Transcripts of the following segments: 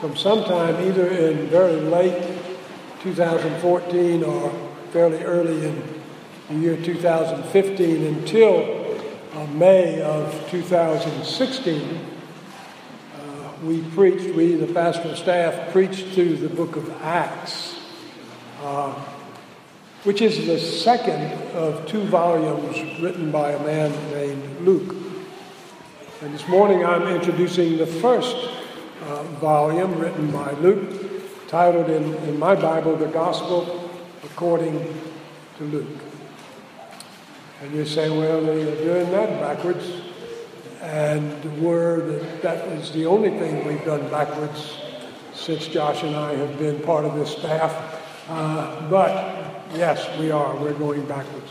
from sometime either in very late 2014 or fairly early in the year 2015 until uh, May of 2016, uh, we preached, we, the pastoral staff, preached through the book of Acts, uh, which is the second of two volumes written by a man named Luke. And this morning I'm introducing the first uh, volume written by Luke, titled in, in my Bible, The Gospel According to Luke. And you say, well, they're doing that backwards. And word that that is the only thing we've done backwards since Josh and I have been part of this staff. Uh, but yes, we are. We're going backwards.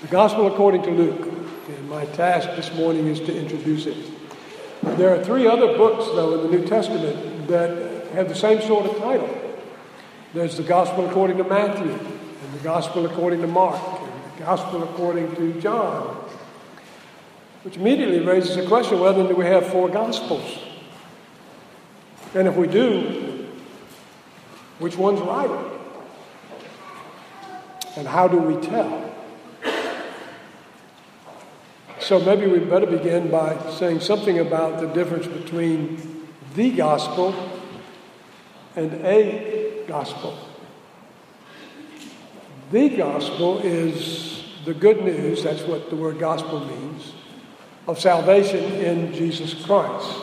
The Gospel according to Luke. And my task this morning is to introduce it. There are three other books, though, in the New Testament that have the same sort of title. There's the Gospel according to Matthew, and the Gospel according to Mark, and the Gospel according to John. Which immediately raises the question well, then, do we have four Gospels? And if we do, which one's right? And how do we tell? So maybe we better begin by saying something about the difference between the gospel and a gospel. The gospel is the good news, that's what the word gospel means, of salvation in Jesus Christ.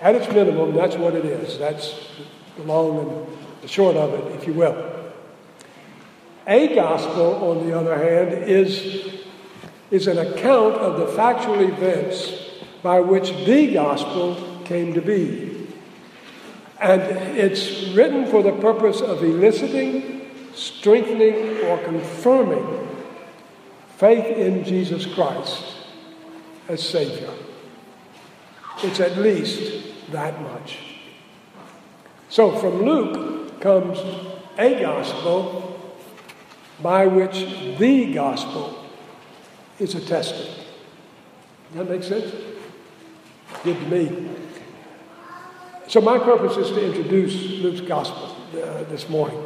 At its minimum, that's what it is. That's the long and the short of it, if you will. A gospel, on the other hand, is, is an account of the factual events by which the gospel came to be. And it's written for the purpose of eliciting strengthening or confirming faith in Jesus Christ as Savior. It's at least that much. So from Luke comes a gospel by which the gospel is attested. That makes sense? Good to me. So my purpose is to introduce Luke's gospel uh, this morning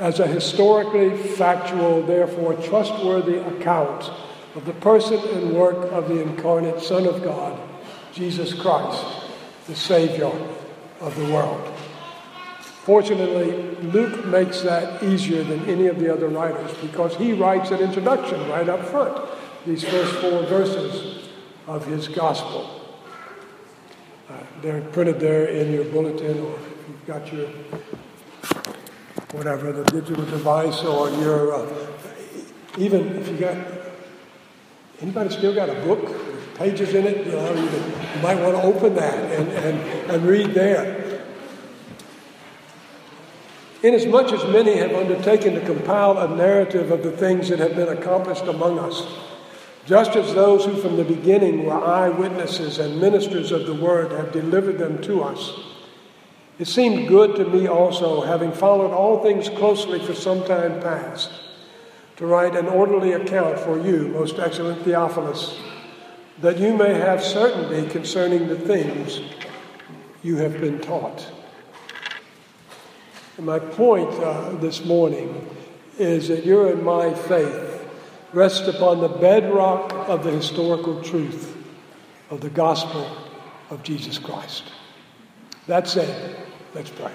as a historically factual, therefore trustworthy account of the person and work of the incarnate Son of God, Jesus Christ, the Savior of the world. Fortunately, Luke makes that easier than any of the other writers because he writes an introduction right up front, these first four verses of his gospel. Uh, they're printed there in your bulletin, or if you've got your whatever, the digital device or your, uh, even if you got, anybody still got a book with pages in it? You, know, you, might want to open that and, and, and read there. Inasmuch as many have undertaken to compile a narrative of the things that have been accomplished among us, just as those who from the beginning were eyewitnesses and ministers of the word have delivered them to us, it seemed good to me also, having followed all things closely for some time past, to write an orderly account for you, most excellent Theophilus, that you may have certainty concerning the things you have been taught. And my point uh, this morning is that you're in my faith rests upon the bedrock of the historical truth of the gospel of Jesus Christ. That said, Let's pray.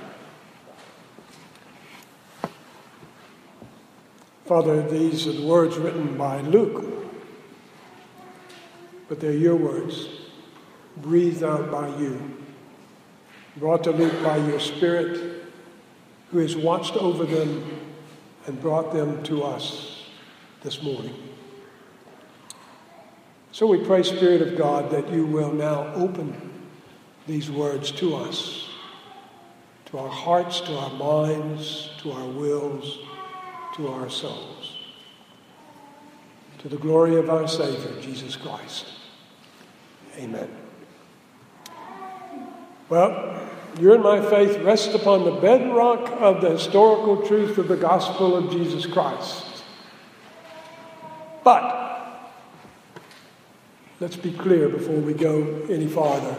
Father, these are the words written by Luke, but they're your words, breathed out by you, brought to Luke by your Spirit, who has watched over them and brought them to us this morning. So we pray, Spirit of God, that you will now open these words to us to our hearts, to our minds, to our wills, to our souls. To the glory of our Savior, Jesus Christ. Amen. Well, your and my faith rests upon the bedrock of the historical truth of the gospel of Jesus Christ. But, let's be clear before we go any farther.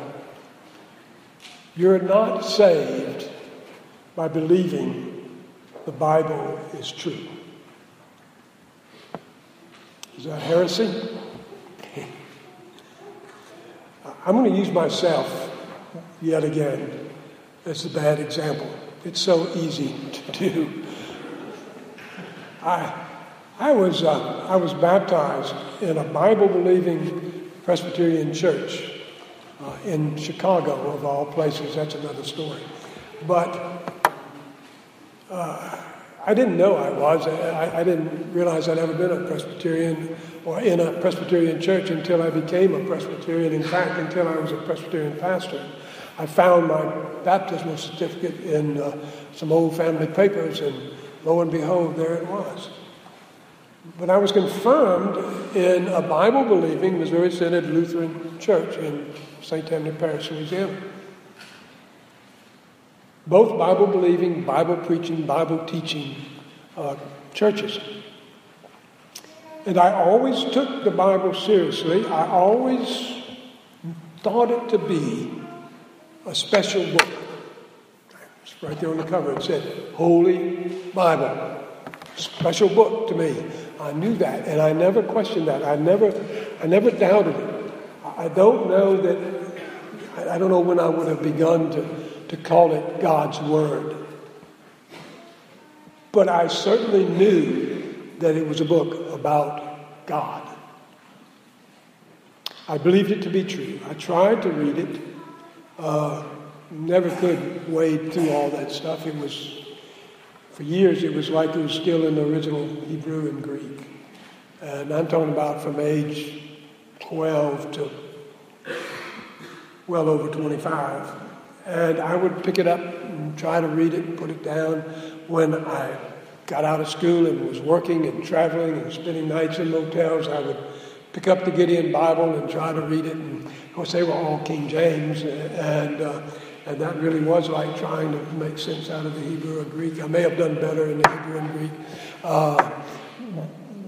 You're not saved by believing the Bible is true. Is that heresy? I'm going to use myself yet again as a bad example. It's so easy to do. I, I, was, uh, I was baptized in a Bible believing Presbyterian church uh, in Chicago, of all places. That's another story. But uh, I didn't know I was. I, I, didn't realize I'd ever been a Presbyterian or in a Presbyterian church until I became a Presbyterian. In fact, until I was a Presbyterian pastor. I found my baptismal certificate in uh, some old family papers, and lo and behold, there it was. But I was confirmed in a Bible believing Missouri Synod Lutheran church in St. Tammany Parish, Louisiana. Both Bible believing, Bible preaching, Bible teaching uh, churches. And I always took the Bible seriously. I always thought it to be a special book. It's right there on the cover. It said, Holy Bible. Special book to me. I knew that, and I never questioned that. I never, I never doubted it. I don't know that, I don't know when I would have begun to, to call it God's Word. But I certainly knew that it was a book about God. I believed it to be true. I tried to read it. Uh, never could wade through all that stuff. It was, for years, it was like it was still in the original Hebrew and Greek. And I'm talking about from age 12 to well over 25. And I would pick it up and try to read it and put it down when I got out of school and was working and traveling and spending nights in motels. I would pick up the Gideon Bible and try to read it. And of course, they were all King James, and uh, and that really was like trying to make sense out of the Hebrew or Greek. I may have done better in the Hebrew and Greek, uh,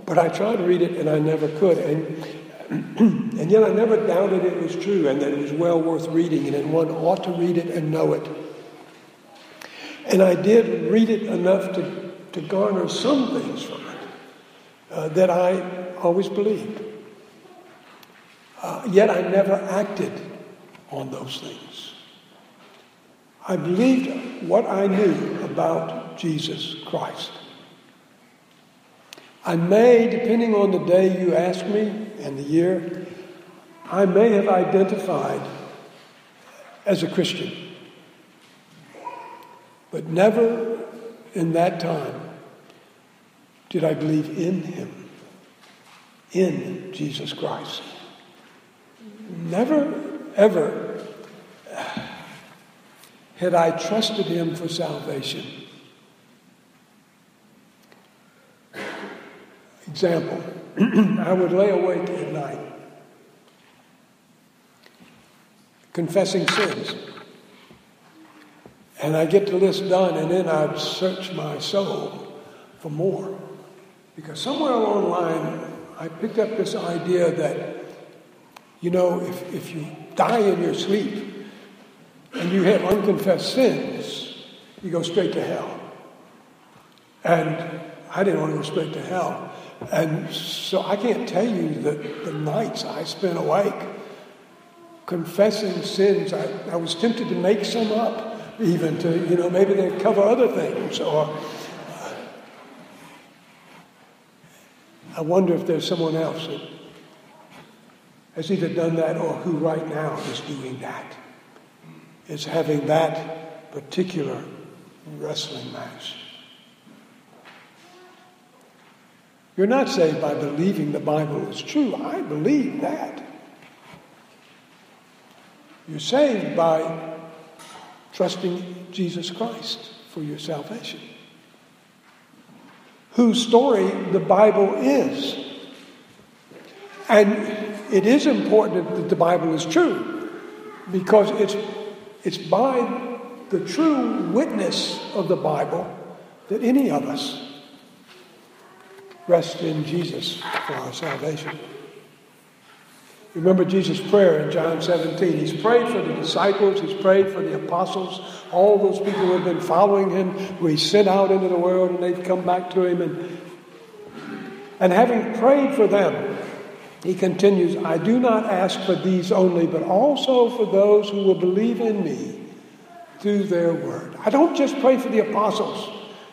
but I tried to read it and I never could. And and yet I never doubted it was true and that it was well worth reading and that one ought to read it and know it. And I did read it enough to, to garner some things from it uh, that I always believed. Uh, yet I never acted on those things. I believed what I knew about Jesus Christ. I may, depending on the day you ask me, and the year, I may have identified as a Christian. But never in that time did I believe in Him, in Jesus Christ. Never, ever had I trusted Him for salvation. Example I would lay awake at night confessing sins. And I get the list done, and then I'd search my soul for more. Because somewhere along the line, I picked up this idea that, you know, if, if you die in your sleep and you have unconfessed sins, you go straight to hell. And I didn't want to go straight to hell. And so I can't tell you the, the nights I spent awake confessing sins. I, I was tempted to make some up, even to, you know, maybe they cover other things. Or I wonder if there's someone else that has either done that or who right now is doing that, is having that particular wrestling match. You're not saved by believing the Bible is true. I believe that. You're saved by trusting Jesus Christ for your salvation, whose story the Bible is. And it is important that the Bible is true because it's, it's by the true witness of the Bible that any of us rest in Jesus for our salvation. Remember Jesus' prayer in John 17. He's prayed for the disciples, he's prayed for the apostles, all those people who have been following him, who he sent out into the world and they've come back to him. And, and having prayed for them, he continues, I do not ask for these only, but also for those who will believe in me through their word. I don't just pray for the apostles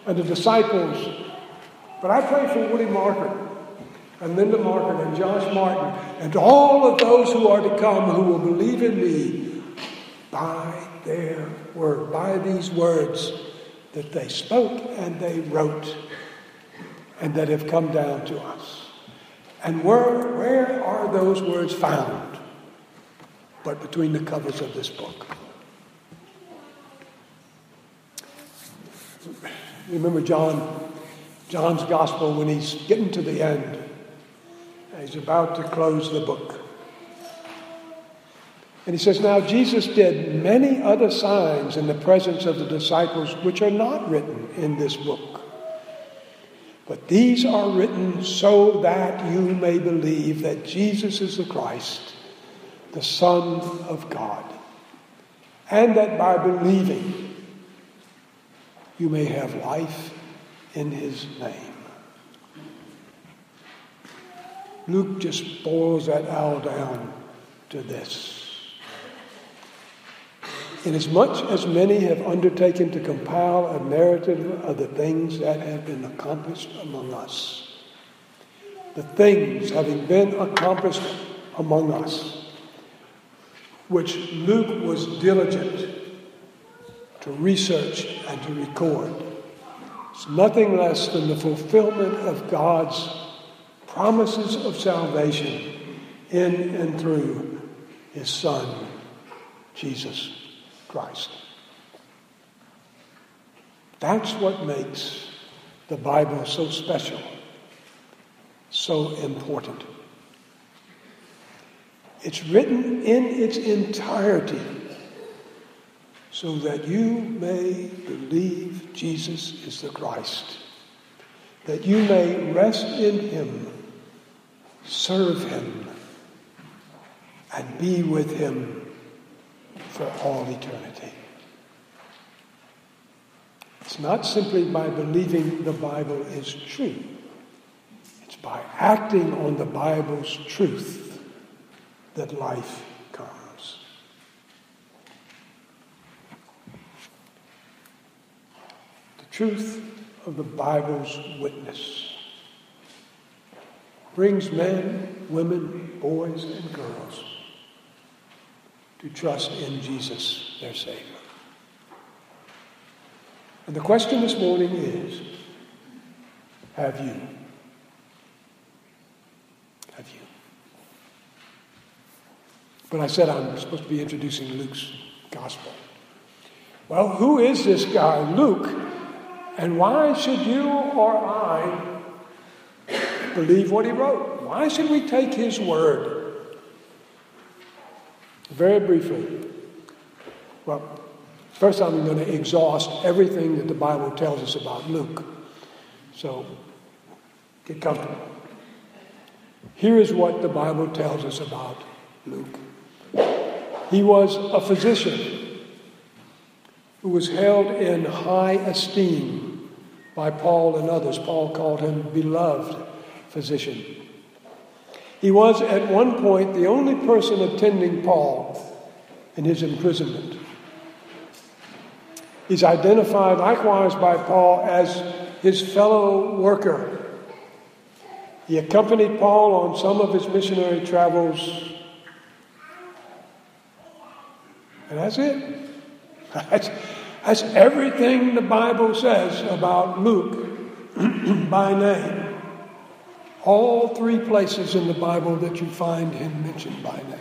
and the disciples, but I pray for Woody Marker and Linda Martin and Josh Martin and all of those who are to come who will believe in me by their word, by these words that they spoke and they wrote and that have come down to us. And where, where are those words found? But between the covers of this book. Remember John, John's gospel when he's getting to the end. He's about to close the book. And he says, Now Jesus did many other signs in the presence of the disciples which are not written in this book. But these are written so that you may believe that Jesus is the Christ, the Son of God, and that by believing you may have life in his name. Luke just boils that all down to this. Inasmuch as many have undertaken to compile a narrative of the things that have been accomplished among us, the things having been accomplished among us, which Luke was diligent to research and to record, it's nothing less than the fulfillment of God's promises of salvation in and through his Son, Jesus Christ. That's what makes the Bible so special, so important. It's written in its entirety so that you may believe Jesus is the Christ, that you may rest in him serve Him, and be with Him for all eternity. It's not simply by believing the Bible is true, it's by acting on the Bible's truth that life comes. The truth of the Bible's witness brings men, women, boys, and girls to trust in Jesus, their Savior. And the question this morning is Have you? Have you? But I said I'm supposed to be introducing Luke's gospel. Well, who is this guy, Luke? And why should you or I believe what he wrote? Why should we take his word? Very briefly. Well, first I'm going to exhaust everything that the Bible tells us about Luke. So get comfortable. Here is what the Bible tells us about Luke. He was a physician who was held in high esteem by Paul and others. Paul called him beloved physician. He was at one point the only person attending Paul in his imprisonment. He's identified likewise by Paul as his fellow worker. He accompanied Paul on some of his missionary travels. And that's it. That's, that's everything the Bible says about Luke by name all three places in the Bible that you find him mentioned by name.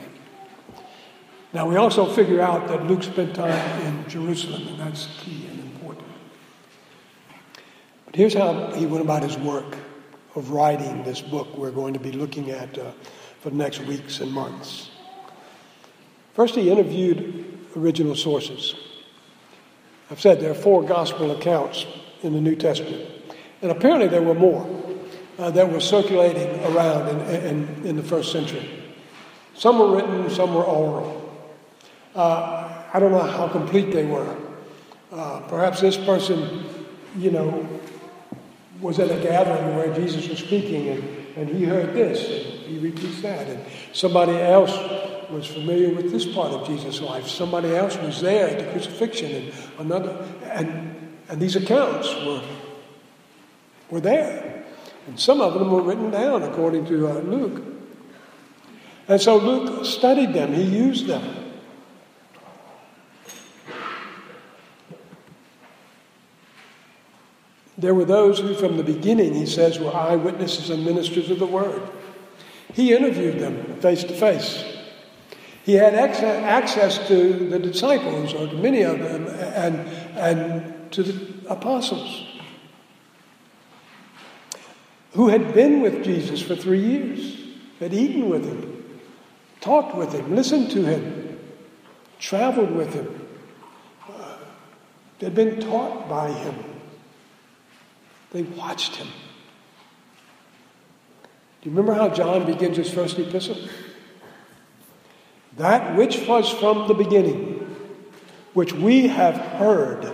Now, we also figure out that Luke spent time in Jerusalem, and that's key and important. But here's how he went about his work of writing this book we're going to be looking at uh, for the next weeks and months. First, he interviewed original sources. I've said there are four gospel accounts in the New Testament, and apparently there were more uh, that were circulating around in, in, in, the first century. Some were written, some were oral. Uh, I don't know how complete they were. Uh, perhaps this person, you know, was at a gathering where Jesus was speaking and, and he heard this and he repeats that. And somebody else was familiar with this part of Jesus' life. Somebody else was there at the crucifixion and another and and these accounts were were there. And some of them were written down according to uh, Luke. And so Luke studied them, he used them. There were those who, from the beginning, he says, were eyewitnesses and ministers of the word. He interviewed them face to face. He had access to the disciples, or to many of them, and, and to the apostles who had been with Jesus for three years, had eaten with him, talked with him, listened to him, traveled with him, uh, had been taught by him. They watched him. Do you remember how John begins his first epistle? That which was from the beginning, which we have heard,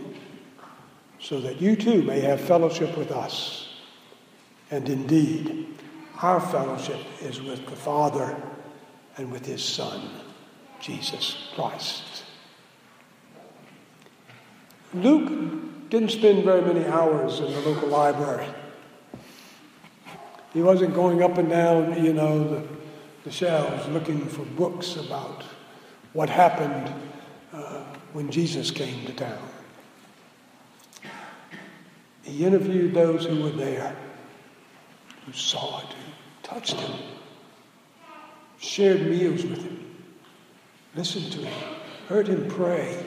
so that you too may have fellowship with us. And indeed, our fellowship is with the Father and with His Son, Jesus Christ. Luke didn't spend very many hours in the local library. He wasn't going up and down, you know, the, the shelves looking for books about what happened uh, when Jesus came to town. He interviewed those who were there, who saw it, who touched him, shared meals with him, listened to him, heard him pray,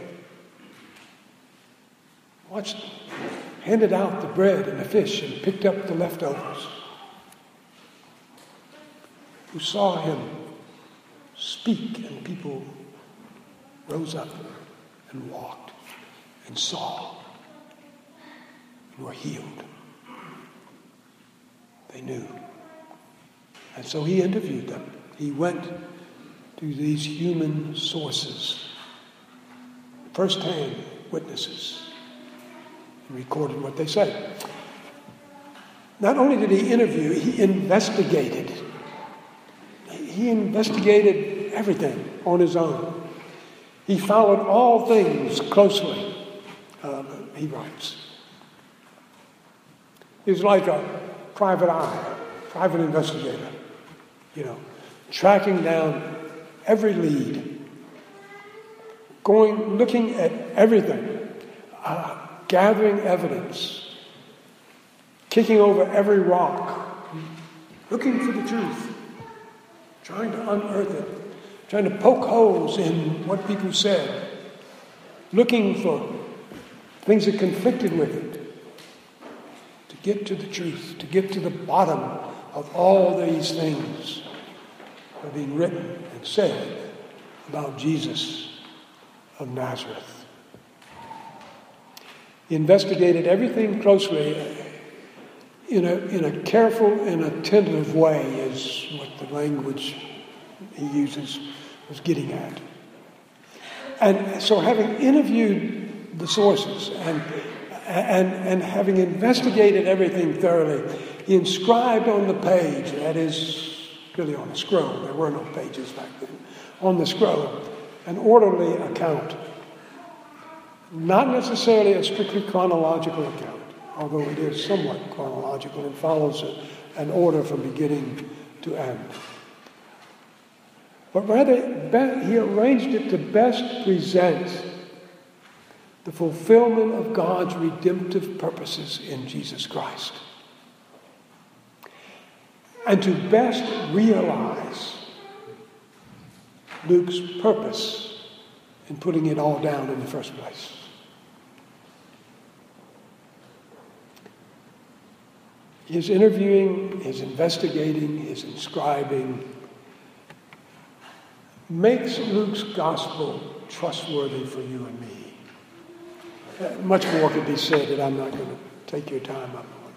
watched, handed out the bread and the fish, and picked up the leftovers. Who saw him speak, and people rose up and walked and saw and were healed. They knew. And so he interviewed them. He went to these human sources, firsthand witnesses, and recorded what they said. Not only did he interview, he investigated he investigated everything on his own. He followed all things closely, uh, he writes. He's like a private eye, private investigator, you know, tracking down every lead, going, looking at everything, uh, gathering evidence, kicking over every rock, looking for the truth trying to unearth it, trying to poke holes in what people said, looking for things that conflicted with it, get to the truth, to get to the bottom of all these things that are being written and said about Jesus of Nazareth. He investigated everything closely in a, in a careful and attentive way, is what the language he uses was getting at. And so, having interviewed the sources and, and, and having investigated everything thoroughly, he inscribed on the page, that is really on the scroll, there were no pages back then, on the scroll, an orderly account. Not necessarily a strictly chronological account although it is somewhat chronological and follows an order from beginning to end. But rather, he arranged it to best present the fulfillment of God's redemptive purposes in Jesus Christ. And to best realize Luke's purpose in putting it all down in the first place. His interviewing, his investigating, his inscribing makes Luke's gospel trustworthy for you and me. Much more could be said that I'm not going to take your time up on.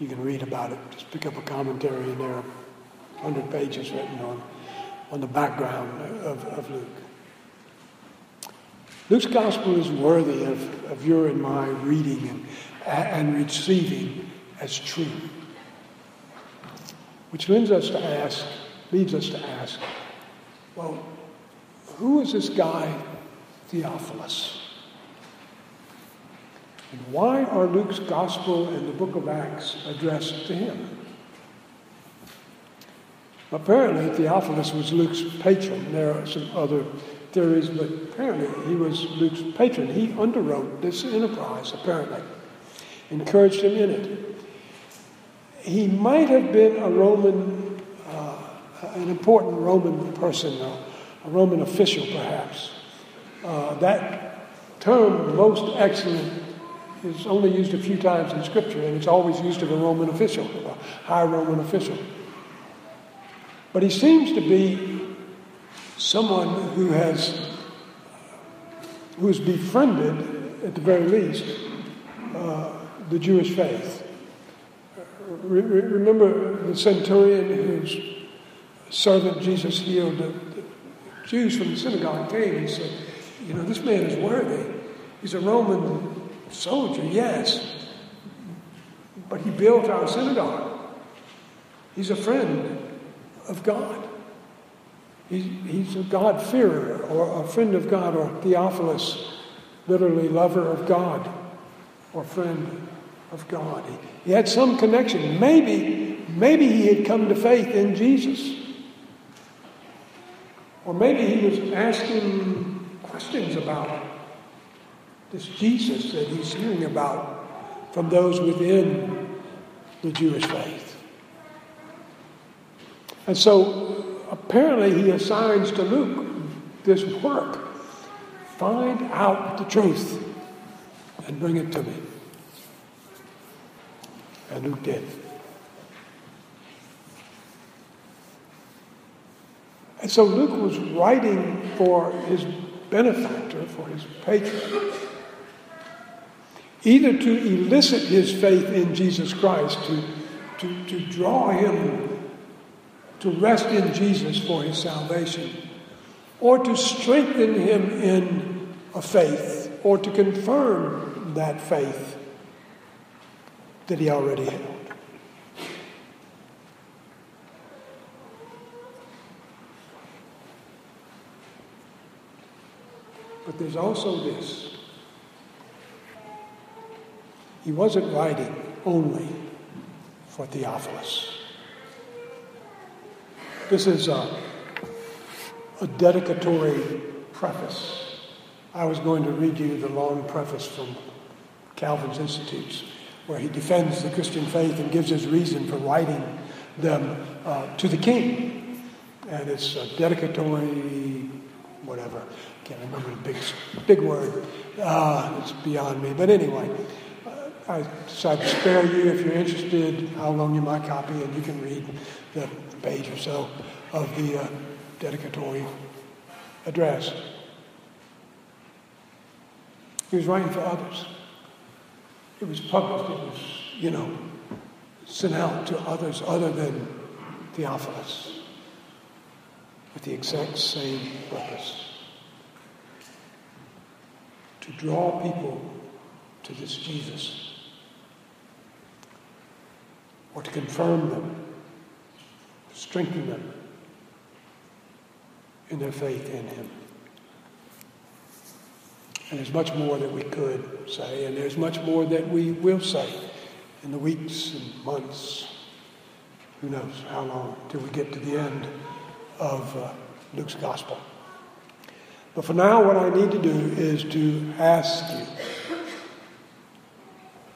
You can read about it. Just pick up a commentary, and there are 100 pages written on, on the background of, of Luke. Luke's gospel is worthy of, of your and my reading and, and receiving as true. Which leads us to ask, leads us to ask, well, who is this guy, Theophilus? And why are Luke's gospel and the book of Acts addressed to him? Apparently, Theophilus was Luke's patron. There are some other theories, but apparently he was Luke's patron. He underwrote this enterprise, apparently, encouraged him in it. He might have been a Roman, uh, an important Roman person, a Roman official, perhaps. Uh, that term, most excellent, is only used a few times in Scripture, and it's always used of a Roman official, a high Roman official. But he seems to be someone who has who has befriended, at the very least, uh, the Jewish faith. Re- remember the centurion whose servant Jesus healed. The, the Jews from the synagogue came and said, "You know, this man is worthy. He's a Roman soldier, yes, but he built our synagogue. He's a friend of God. He's, a God-fearer or a friend of God or Theophilus, literally lover of God or friend of God. He, he had some connection. Maybe, maybe he had come to faith in Jesus. Or maybe he was asking questions about this Jesus that he's hearing about from those within the Jewish faith. And so apparently he assigns to Luke this work find out the truth and bring it to me. And Luke did. And so Luke was writing for his benefactor, for his patron, either to elicit his faith in Jesus Christ, to, to, to draw him to rest in Jesus for his salvation, or to strengthen him in a faith, or to confirm that faith that he already held. But there's also this. He wasn't writing only for Theophilus. This is a, a dedicatory preface. I was going to read you the long preface from Calvin's Institutes, where he defends the Christian faith and gives his reason for writing them uh, to the king. And it's a dedicatory, whatever. Can't remember the big, big word. Uh, it's beyond me. But anyway, I decided to spare you if you're interested. I'll loan you my copy and you can read the page or so of the uh, dedicatory address. He was writing for others. It was published, it was, you know, sent out to others other than Theophilus with the exact same purpose to draw people to this Jesus or to confirm them strengthen them in their faith in Him. And there's much more that we could say, and there's much more that we will say in the weeks and months. Who knows how long till we get to the end of uh, Luke's gospel. But for now, what I need to do is to ask you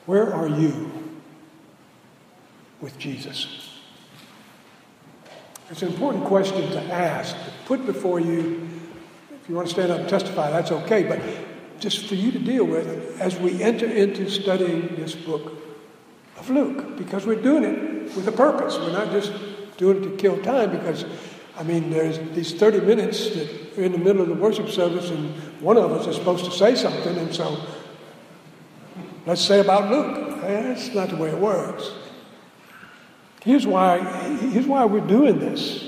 where are you with Jesus? It's an important question to ask, to put before you. If you want to stand up and testify, that's okay, but just for you to deal with as we enter into studying this book of Luke, because we're doing it with a purpose. We're not just doing it to kill time, because, I mean, there's these 30 minutes that are in the middle of the worship service, and one of us is supposed to say something, and so let's say about Luke. That's not the way it works. Here's why, here's why we're doing this.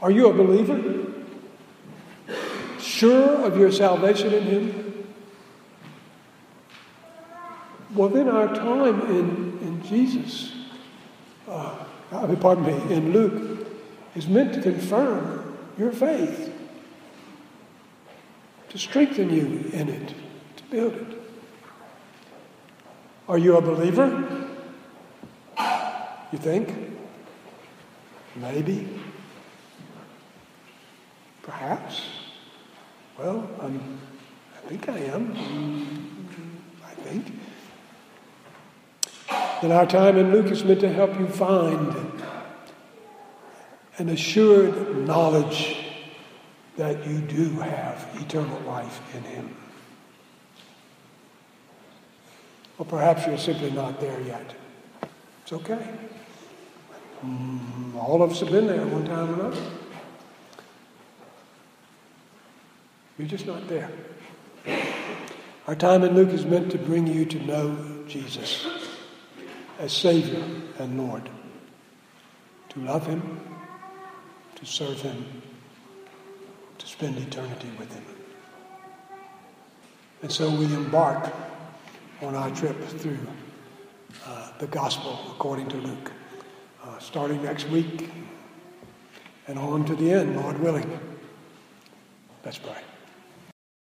Are you a believer? Sure of your salvation in Him? Well, then our time in, in Jesus, uh, I mean, pardon me, in Luke, is meant to confirm your faith, to strengthen you in it, to build it. Are you a believer? You think? Maybe? Perhaps? Well, I'm, I think I am. Mm, I think. Then our time in Luke is meant to help you find an assured knowledge that you do have eternal life in Him. Or perhaps you're simply not there yet. It's okay. Mm, all of us have been there one time or another. You're just not there. Our time in Luke is meant to bring you to know Jesus as Savior and Lord, to love Him, to serve Him, to spend eternity with Him. And so we embark on our trip through uh, the Gospel according to Luke uh, starting next week and on to the end, Lord willing. Let's pray.